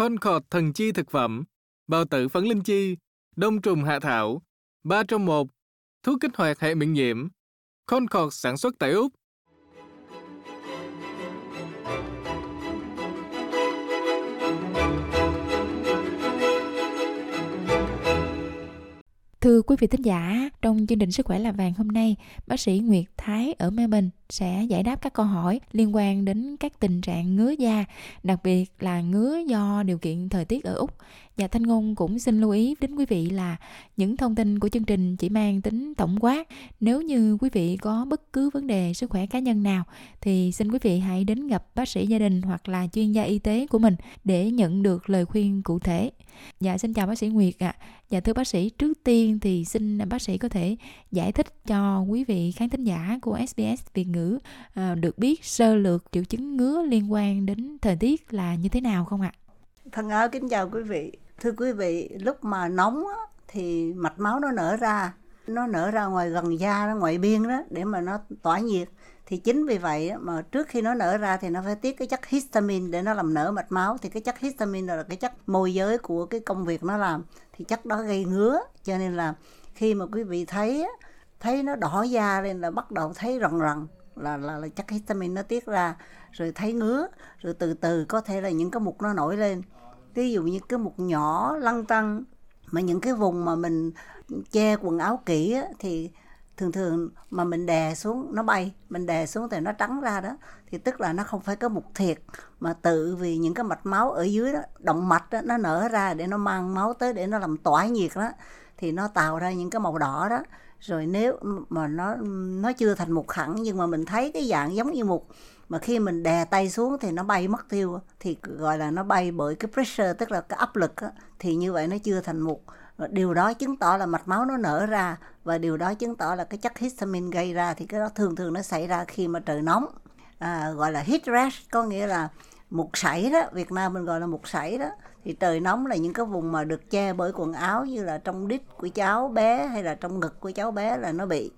Concord thần chi thực phẩm, bào tử phấn linh chi, đông trùng hạ thảo, ba trong một thuốc kích hoạt hệ miễn nhiễm. Concord sản xuất tại Úc. Thưa quý vị thính giả, trong chương trình Sức khỏe là vàng hôm nay, bác sĩ Nguyệt Thái ở Melbourne sẽ giải đáp các câu hỏi liên quan đến các tình trạng ngứa da, đặc biệt là ngứa do điều kiện thời tiết ở Úc. Và Thanh Ngôn cũng xin lưu ý đến quý vị là những thông tin của chương trình chỉ mang tính tổng quát. Nếu như quý vị có bất cứ vấn đề sức khỏe cá nhân nào thì xin quý vị hãy đến gặp bác sĩ gia đình hoặc là chuyên gia y tế của mình để nhận được lời khuyên cụ thể. Dạ xin chào bác sĩ Nguyệt ạ. À. Dạ thưa bác sĩ, trước tiên thì xin bác sĩ có thể giải thích cho quý vị khán thính giả của SBS Việt ngữ à, được biết sơ lược triệu chứng ngứa liên quan đến thời tiết là như thế nào không ạ? Thân áo kính chào quý vị. Thưa quý vị, lúc mà nóng á, thì mạch máu nó nở ra, nó nở ra ngoài gần da, nó ngoài biên đó để mà nó tỏa nhiệt. Thì chính vì vậy mà trước khi nó nở ra thì nó phải tiết cái chất histamine để nó làm nở mạch máu. Thì cái chất histamine là cái chất môi giới của cái công việc nó làm. Thì chất đó gây ngứa cho nên là khi mà quý vị thấy thấy nó đỏ da lên là bắt đầu thấy rần rần là, là là chất histamine nó tiết ra rồi thấy ngứa rồi từ từ có thể là những cái mụn nó nổi lên ví dụ như cái mục nhỏ lăn tăng mà những cái vùng mà mình che quần áo kỹ á, thì thường thường mà mình đè xuống nó bay mình đè xuống thì nó trắng ra đó. Thì tức là nó không phải có mục thiệt mà tự vì những cái mạch máu ở dưới đó động mạch đó, nó nở ra để nó mang máu tới để nó làm tỏa nhiệt đó thì nó tạo ra những cái màu đỏ đó. Rồi nếu mà nó nó chưa thành mục hẳn nhưng mà mình thấy cái dạng giống như mục mà khi mình đè tay xuống thì nó bay mất tiêu thì gọi là nó bay bởi cái pressure tức là cái áp lực thì như vậy nó chưa thành mục điều đó chứng tỏ là mạch máu nó nở ra. Và điều đó chứng tỏ là cái chất histamine gây ra thì cái đó thường thường nó xảy ra khi mà trời nóng. À, gọi là heat rash có nghĩa là mụn sảy đó. Việt Nam mình gọi là mụn sảy đó. Thì trời nóng là những cái vùng mà được che bởi quần áo như là trong đít của cháu bé hay là trong ngực của cháu bé là nó bị.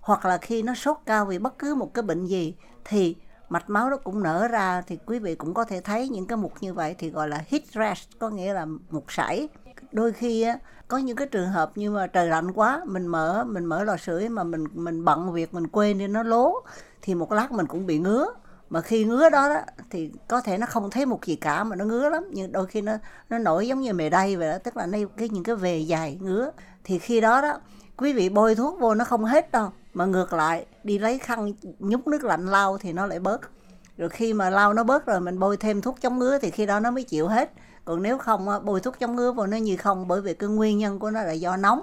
Hoặc là khi nó sốt cao vì bất cứ một cái bệnh gì thì mạch máu nó cũng nở ra thì quý vị cũng có thể thấy những cái mụn như vậy thì gọi là heat rash có nghĩa là mụn sảy. Đôi khi á có những cái trường hợp như mà trời lạnh quá mình mở mình mở lò sưởi mà mình mình bận việc mình quên đi nó lố thì một lát mình cũng bị ngứa. Mà khi ngứa đó, đó thì có thể nó không thấy một gì cả mà nó ngứa lắm. Nhưng đôi khi nó nó nổi giống như mề đay vậy đó tức là nó cái những cái về dài ngứa. Thì khi đó đó quý vị bôi thuốc vô nó không hết đâu mà ngược lại, đi lấy khăn nhúng nước lạnh lau thì nó lại bớt. Rồi khi mà lau nó bớt rồi mình bôi thêm thuốc chống ngứa thì khi đó nó mới chịu hết. Còn nếu không bôi thuốc chống ngứa vào nó như không, bởi vì cái nguyên nhân của nó là do nóng.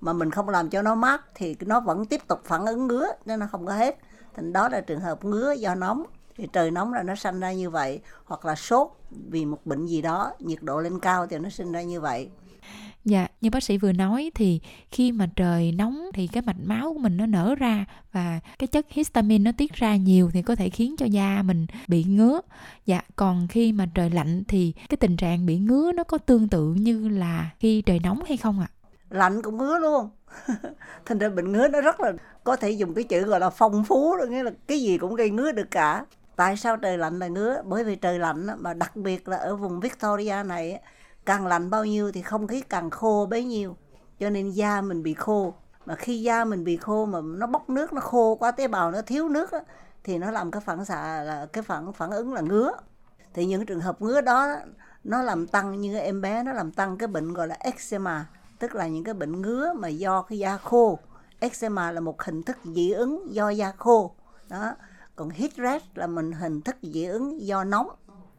Mà mình không làm cho nó mát thì nó vẫn tiếp tục phản ứng ngứa nên nó không có hết. Thành đó là trường hợp ngứa do nóng. Thì trời nóng là nó sanh ra như vậy, hoặc là sốt vì một bệnh gì đó, nhiệt độ lên cao thì nó sinh ra như vậy. Dạ, như bác sĩ vừa nói thì khi mà trời nóng thì cái mạch máu của mình nó nở ra và cái chất histamine nó tiết ra nhiều thì có thể khiến cho da mình bị ngứa. Dạ, còn khi mà trời lạnh thì cái tình trạng bị ngứa nó có tương tự như là khi trời nóng hay không ạ? À? Lạnh cũng ngứa luôn. Thành ra bệnh ngứa nó rất là có thể dùng cái chữ gọi là phong phú đó nghĩa là cái gì cũng gây ngứa được cả. Tại sao trời lạnh là ngứa? Bởi vì trời lạnh mà đặc biệt là ở vùng Victoria này càng lạnh bao nhiêu thì không khí càng khô bấy nhiêu. Cho nên da mình bị khô. Mà khi da mình bị khô mà nó bốc nước nó khô quá tế bào nó thiếu nước á, thì nó làm cái phản xạ là cái phản phản ứng là ngứa. Thì những trường hợp ngứa đó nó làm tăng như em bé nó làm tăng cái bệnh gọi là eczema tức là những cái bệnh ngứa mà do cái da khô. Eczema là một hình thức dị ứng do da khô. Đó. Còn heat rash là mình hình thức dị ứng do nóng.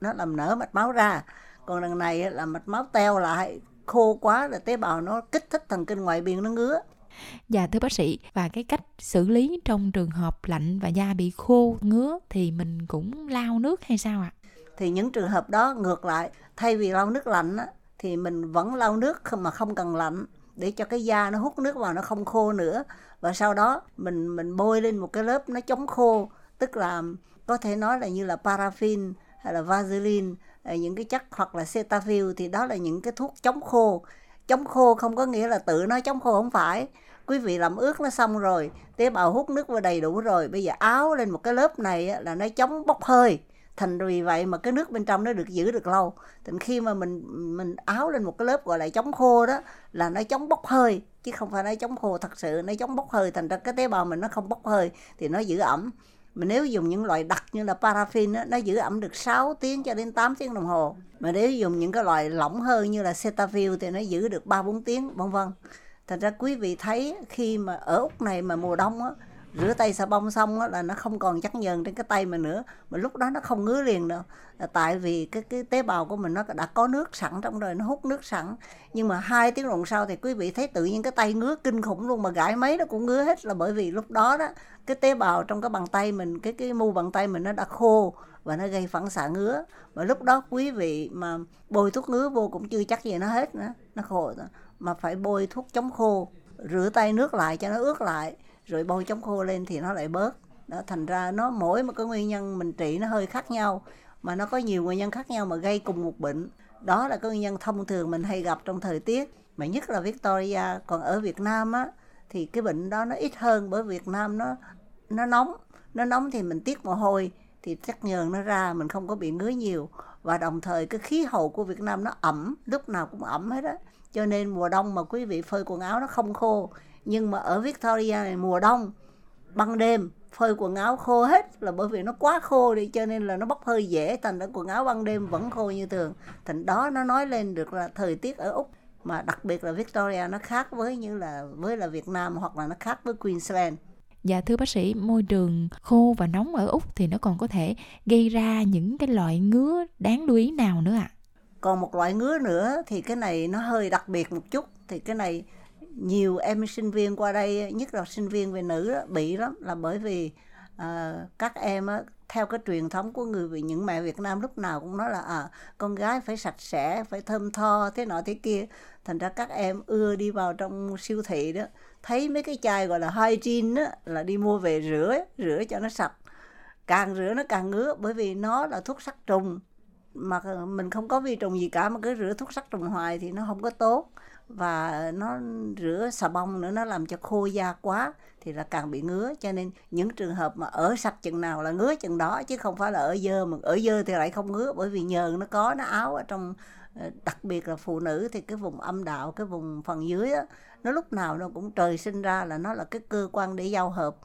Nó làm nở mạch máu ra còn lần này là mạch máu teo lại khô quá là tế bào nó kích thích thần kinh ngoại biên nó ngứa Dạ thưa bác sĩ và cái cách xử lý trong trường hợp lạnh và da bị khô ngứa thì mình cũng lau nước hay sao ạ? À? Thì những trường hợp đó ngược lại thay vì lau nước lạnh á, thì mình vẫn lau nước mà không cần lạnh để cho cái da nó hút nước vào nó không khô nữa và sau đó mình mình bôi lên một cái lớp nó chống khô tức là có thể nói là như là paraffin hay là vaseline Ờ, những cái chất hoặc là Cetaphil thì đó là những cái thuốc chống khô. Chống khô không có nghĩa là tự nó chống khô không phải. Quý vị làm ướt nó xong rồi, tế bào hút nước vào đầy đủ rồi, bây giờ áo lên một cái lớp này là nó chống bốc hơi. Thành vì vậy mà cái nước bên trong nó được giữ được lâu. Thì khi mà mình mình áo lên một cái lớp gọi là chống khô đó là nó chống bốc hơi, chứ không phải nó chống khô. Thật sự nó chống bốc hơi thành ra cái tế bào mình nó không bốc hơi thì nó giữ ẩm mà nếu dùng những loại đặc như là paraffin đó, nó giữ ẩm được 6 tiếng cho đến 8 tiếng đồng hồ. Mà nếu dùng những cái loại lỏng hơn như là cetaphil thì nó giữ được 3 4 tiếng vân vân. Thành ra quý vị thấy khi mà ở úc này mà mùa đông á rửa tay xà bông xong á, là nó không còn chắc nhờn trên cái tay mình nữa. Mà lúc đó nó không ngứa liền đâu. Là tại vì cái cái tế bào của mình nó đã có nước sẵn trong đời nó hút nước sẵn. Nhưng mà hai tiếng đồng sau thì quý vị thấy tự nhiên cái tay ngứa kinh khủng luôn. Mà gãi mấy nó cũng ngứa hết là bởi vì lúc đó đó cái tế bào trong cái bàn tay mình cái cái mu bàn tay mình nó đã khô và nó gây phản xạ ngứa. Và lúc đó quý vị mà bôi thuốc ngứa vô cũng chưa chắc gì nó hết nữa. Nó khô mà phải bôi thuốc chống khô rửa tay nước lại cho nó ướt lại rồi bôi chống khô lên thì nó lại bớt. Đó, thành ra nó mỗi một cái nguyên nhân mình trị nó hơi khác nhau, mà nó có nhiều nguyên nhân khác nhau mà gây cùng một bệnh. Đó là cái nguyên nhân thông thường mình hay gặp trong thời tiết, mà nhất là Victoria. Còn ở Việt Nam á, thì cái bệnh đó nó ít hơn bởi Việt Nam nó nó nóng. Nó nóng thì mình tiết mồ hôi thì chắc nhờn nó ra mình không có bị ngứa nhiều. Và đồng thời cái khí hậu của Việt Nam nó ẩm, lúc nào cũng ẩm hết á. Cho nên mùa đông mà quý vị phơi quần áo nó không khô nhưng mà ở Victoria này mùa đông ban đêm phơi quần áo khô hết là bởi vì nó quá khô đi cho nên là nó bốc hơi dễ thành ra quần áo ban đêm vẫn khô như thường thành đó nó nói lên được là thời tiết ở úc mà đặc biệt là Victoria nó khác với như là với là Việt Nam hoặc là nó khác với Queensland Dạ thưa bác sĩ, môi trường khô và nóng ở Úc thì nó còn có thể gây ra những cái loại ngứa đáng lưu ý nào nữa ạ? À? Còn một loại ngứa nữa thì cái này nó hơi đặc biệt một chút thì cái này nhiều em sinh viên qua đây nhất là sinh viên về nữ đó, bị lắm. Là bởi vì uh, các em á, theo cái truyền thống của người vì những mẹ Việt Nam lúc nào cũng nói là à, con gái phải sạch sẽ phải thơm tho thế nọ thế kia. Thành ra các em ưa đi vào trong siêu thị đó. Thấy mấy cái chai gọi là hygiene đó, là đi mua về rửa rửa cho nó sạch. Càng rửa nó càng ngứa bởi vì nó là thuốc sát trùng mà mình không có vi trùng gì cả, mà cứ rửa thuốc sát trùng hoài thì nó không có tốt. Và nó rửa xà bông nữa, nó làm cho khô da quá thì là càng bị ngứa. Cho nên những trường hợp mà ở sạch chừng nào là ngứa chừng đó, chứ không phải là ở dơ. Mà ở dơ thì lại không ngứa, bởi vì nhờn nó có, nó áo ở trong ờ, đặc biệt là phụ nữ thì cái vùng âm đạo, cái vùng phần dưới á, nó lúc nào nó cũng trời sinh ra là nó là cái cơ quan để giao hợp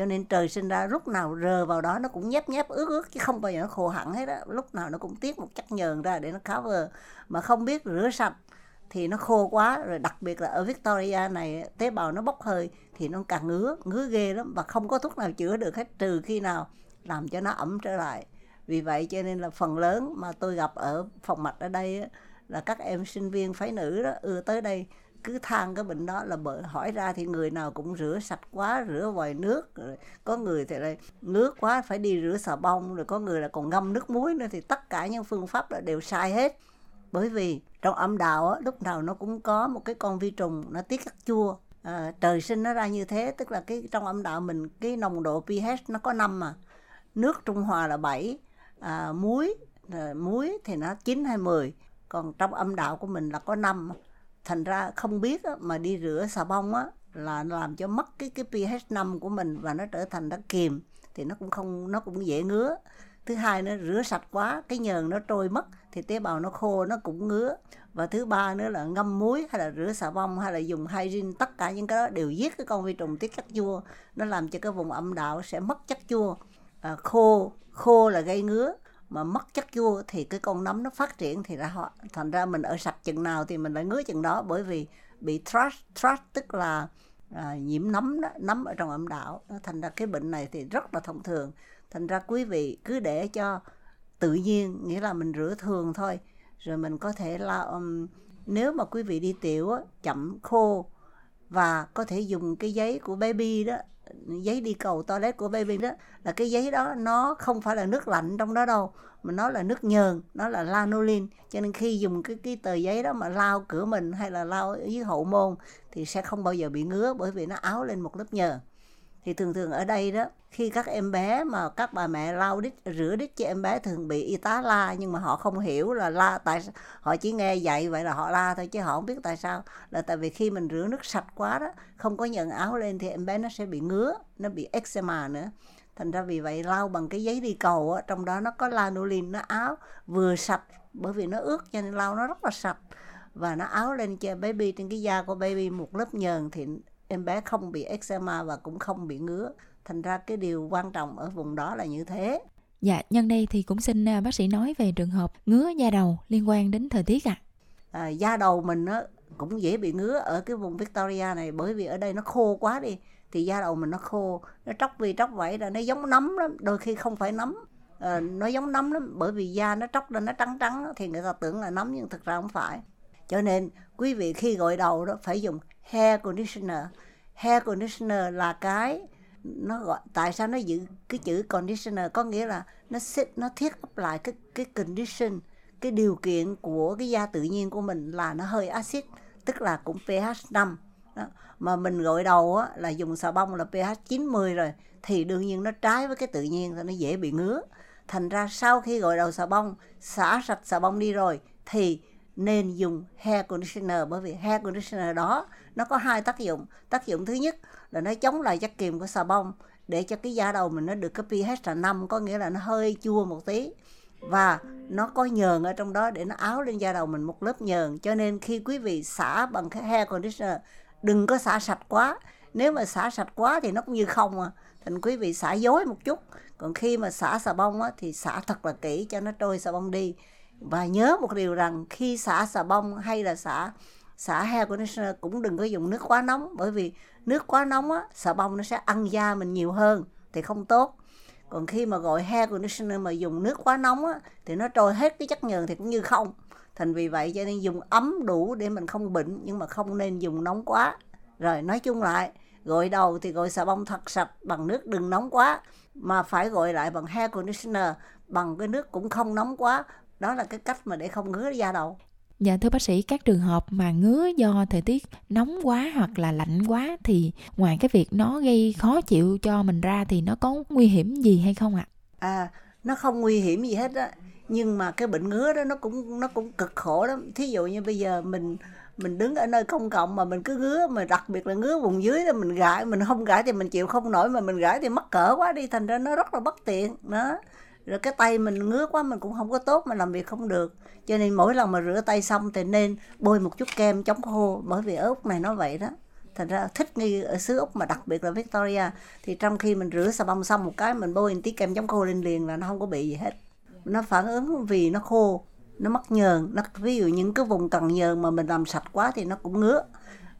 cho nên trời sinh ra lúc nào rờ vào đó nó cũng nhép nhép ướt ướt, chứ không bao giờ nó khô hẳn hết á. Lúc nào nó cũng tiết một chất nhờn ra để nó cover. Mà không biết rửa sạch thì nó khô quá, rồi đặc biệt là ở Victoria này, tế bào nó bốc hơi thì nó càng ngứa ngứa ghê lắm và không có thuốc nào chữa được hết trừ khi nào làm cho nó ẩm trở lại. Vì vậy cho nên là phần lớn mà tôi gặp ở phòng mạch ở đây là các em sinh viên phái nữ đó, ưa tới đây cứ than cái bệnh đó là bởi hỏi ra thì người nào cũng rửa sạch quá rửa vòi nước rồi có người thì lại nước quá phải đi rửa xà bông rồi có người là còn ngâm nước muối nữa thì tất cả những phương pháp đó đều sai hết. Bởi vì trong âm đạo á, lúc nào nó cũng có một cái con vi trùng nó tiết chất chua. À, trời sinh nó ra như thế tức là cái trong âm đạo mình cái nồng độ pH nó có năm mà. Nước trung hòa là 7 à, muối rồi muối thì nó 9 hay 10 còn trong âm đạo của mình là có năm thành ra không biết á, mà đi rửa xà bông á là làm cho mất cái cái pH 5 của mình và nó trở thành đất kiềm thì nó cũng không nó cũng dễ ngứa. Thứ hai nó rửa sạch quá cái nhờn nó trôi mất thì tế bào nó khô nó cũng ngứa. Và thứ ba nữa là ngâm muối hay là rửa xà bông hay là dùng hygiene tất cả những cái đó đều giết cái con vi trùng tiết chất chua. Nó làm cho cái vùng âm đạo sẽ mất chất chua. À, khô khô là gây ngứa mà mất chất chua thì cái con nấm nó phát triển thì ra họ thành ra mình ở sạch chừng nào thì mình lại ngứa chừng đó bởi vì bị thrush thrush tức là à, nhiễm nấm đó, nấm ở trong âm đạo thành ra cái bệnh này thì rất là thông thường. Thành ra quý vị cứ để cho tự nhiên nghĩa là mình rửa thường thôi rồi mình có thể là um, nếu mà quý vị đi tiểu á, chậm khô và có thể dùng cái giấy của baby đó giấy đi cầu toilet của baby đó, là cái giấy đó nó không phải là nước lạnh trong đó đâu, mà nó là nước nhờn, nó là lanolin. Cho nên khi dùng cái cái tờ giấy đó mà lau cửa mình hay là lau dưới hậu môn thì sẽ không bao giờ bị ngứa bởi vì nó áo lên một lớp nhờn thì thường thường ở đây đó, khi các em bé mà các bà mẹ lau đít, rửa đít cho em bé thường bị y tá la, nhưng mà họ không hiểu là la, tại họ chỉ nghe dạy vậy là họ la thôi, chứ họ không biết tại sao. Là tại vì khi mình rửa nước sạch quá đó, không có nhận áo lên thì em bé nó sẽ bị ngứa, nó bị eczema nữa. Thành ra vì vậy lau bằng cái giấy đi cầu á, trong đó nó có lanolin, nó áo vừa sạch, bởi vì nó ướt cho nên lau nó rất là sạch. Và nó áo lên cho baby, trên cái da của baby một lớp nhờn thì em bé không bị eczema và cũng không bị ngứa thành ra cái điều quan trọng ở vùng đó là như thế Dạ, nhân đây thì cũng xin à, bác sĩ nói về trường hợp ngứa da đầu liên quan đến thời tiết ạ. À. À, da đầu mình á, cũng dễ bị ngứa ở cái vùng Victoria này bởi vì ở đây nó khô quá đi thì da đầu mình nó khô nó tróc vì tróc vậy là nó giống nấm lắm đôi khi không phải nấm à, nó giống nấm lắm bởi vì da nó tróc lên nó trắng trắng thì người ta tưởng là nấm nhưng thực ra không phải cho nên quý vị khi gội đầu đó phải dùng hair conditioner. Hair conditioner là cái nó gọi tại sao nó giữ cái chữ conditioner? Có nghĩa là nó set nó thiết up lại cái cái condition cái điều kiện của cái da tự nhiên của mình là nó hơi axit tức là cũng pH 5 đó. mà mình gội đầu á, là dùng xà bông là pH 90 rồi thì đương nhiên nó trái với cái tự nhiên thì nó dễ bị ngứa. Thành ra sau khi gội đầu xà bông xả sạch xà bông đi rồi thì nên dùng hair conditioner bởi vì hair conditioner đó nó có hai tác dụng. Tác dụng thứ nhất là nó chống lại chất kiềm của xà bông để cho cái da đầu mình nó được cái pH là 5 có nghĩa là nó hơi chua một tí. Và nó có nhờn ở trong đó để nó áo lên da đầu mình một lớp nhờn. Cho nên khi quý vị xả bằng cái hair conditioner đừng có xả sạch quá. Nếu mà xả sạch quá thì nó cũng như không à. Thành quý vị xả dối một chút. Còn khi mà xả xà bông á, thì xả thật là kỹ cho nó trôi xà bông đi và nhớ một điều rằng khi xả xà bông hay là xả xả hair conditioner cũng đừng có dùng nước quá nóng, bởi vì nước quá nóng á, xà bông nó sẽ ăn da mình nhiều hơn thì không tốt. Còn khi mà gọi hair conditioner mà dùng nước quá nóng á, thì nó trôi hết cái chất nhờn thì cũng như không. Thành vì vậy cho nên dùng ấm đủ để mình không bệnh, nhưng mà không nên dùng nóng quá. Rồi, nói chung lại, gội đầu thì gội xà bông thật sạch bằng nước đừng nóng quá, mà phải gội lại bằng hair conditioner bằng cái nước cũng không nóng quá đó là cái cách mà để không ngứa da đầu Dạ thưa bác sĩ, các trường hợp mà ngứa do thời tiết nóng quá hoặc là lạnh quá thì ngoài cái việc nó gây khó chịu cho mình ra thì nó có nguy hiểm gì hay không ạ? À, nó không nguy hiểm gì hết á, nhưng mà cái bệnh ngứa đó nó cũng nó cũng cực khổ lắm. Thí dụ như bây giờ mình mình đứng ở nơi công cộng mà mình cứ ngứa mà đặc biệt là ngứa vùng dưới đó mình gãi mình không gãi thì mình chịu không nổi mà mình gãi thì mắc cỡ quá đi thành ra nó rất là bất tiện đó rồi cái tay mình ngứa quá mình cũng không có tốt mà làm việc không được. Cho nên mỗi lần mà rửa tay xong thì nên bôi một chút kem chống khô, bởi vì ở úc này nó vậy đó. Thành ra thích nghi ở xứ úc mà đặc biệt là victoria. Thì trong khi mình rửa xà bông xong một cái mình bôi một tí kem chống khô lên liền là nó không có bị gì hết. Nó phản ứng vì nó khô, nó mắc nhờn. Nó, ví dụ những cái vùng cần nhờn mà mình làm sạch quá thì nó cũng ngứa.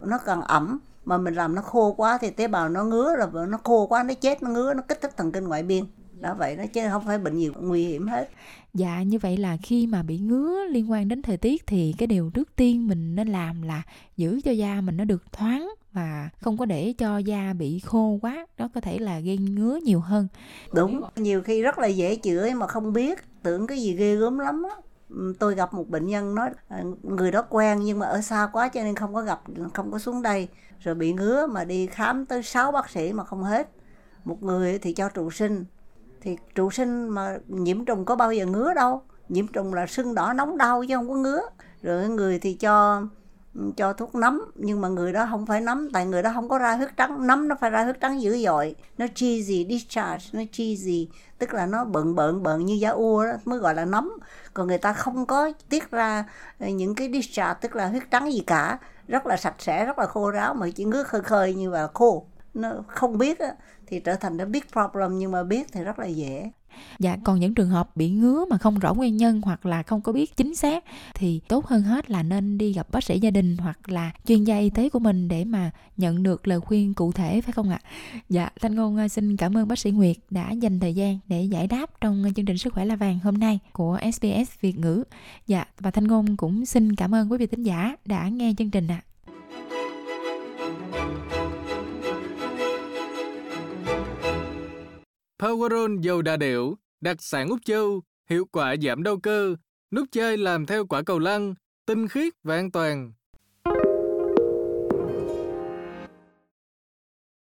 Nó cần ẩm mà mình làm nó khô quá thì tế bào nó ngứa, rồi nó khô quá, nó chết, nó ngứa, nó kích thích thần kinh ngoại biên đó vậy đó chứ không phải bệnh gì nguy hiểm hết. Dạ như vậy là khi mà bị ngứa liên quan đến thời tiết thì cái điều trước tiên mình nên làm là giữ cho da mình nó được thoáng và không có để cho da bị khô quá. Đó có thể là gây ngứa nhiều hơn. Đúng nhiều khi rất là dễ chữa mà không biết tưởng cái gì ghê gớm lắm á. Tôi gặp một bệnh nhân nói à, người đó quen nhưng mà ở xa quá cho nên không có gặp không có xuống đây. Rồi bị ngứa mà đi khám tới 6 bác sĩ mà không hết. Một người thì cho trụ sinh thì trụ sinh mà nhiễm trùng có bao giờ ngứa đâu. Nhiễm trùng là sưng đỏ nóng đau chứ không có ngứa. Rồi người thì cho cho thuốc nấm nhưng mà người đó không phải nấm tại người đó không có ra huyết trắng. Nấm nó phải ra huyết trắng dữ dội. Nó chi gì discharge nó chi gì. Tức là nó bận bận bận như da ua đó mới gọi là nấm. Còn người ta không có tiết ra những cái discharge tức là huyết trắng gì cả. Rất là sạch sẽ rất là khô ráo mà chỉ ngứa khơi khơi như là khô. Nó không biết á, thì trở thành nó big problem nhưng mà biết thì rất là dễ Dạ, còn những trường hợp bị ngứa mà không rõ nguyên nhân hoặc là không có biết chính xác thì tốt hơn hết là nên đi gặp bác sĩ gia đình hoặc là chuyên gia y tế của mình để mà nhận được lời khuyên cụ thể phải không ạ? Dạ, Thanh Ngôn à, xin cảm ơn bác sĩ Nguyệt đã dành thời gian để giải đáp trong chương trình Sức khỏe là vàng hôm nay của SBS Việt ngữ. Dạ, và Thanh Ngôn cũng xin cảm ơn quý vị thính giả đã nghe chương trình ạ. À. Powerol dầu đà điểu, đặc sản Úc Châu, hiệu quả giảm đau cơ, nút chơi làm theo quả cầu lăn, tinh khiết và an toàn.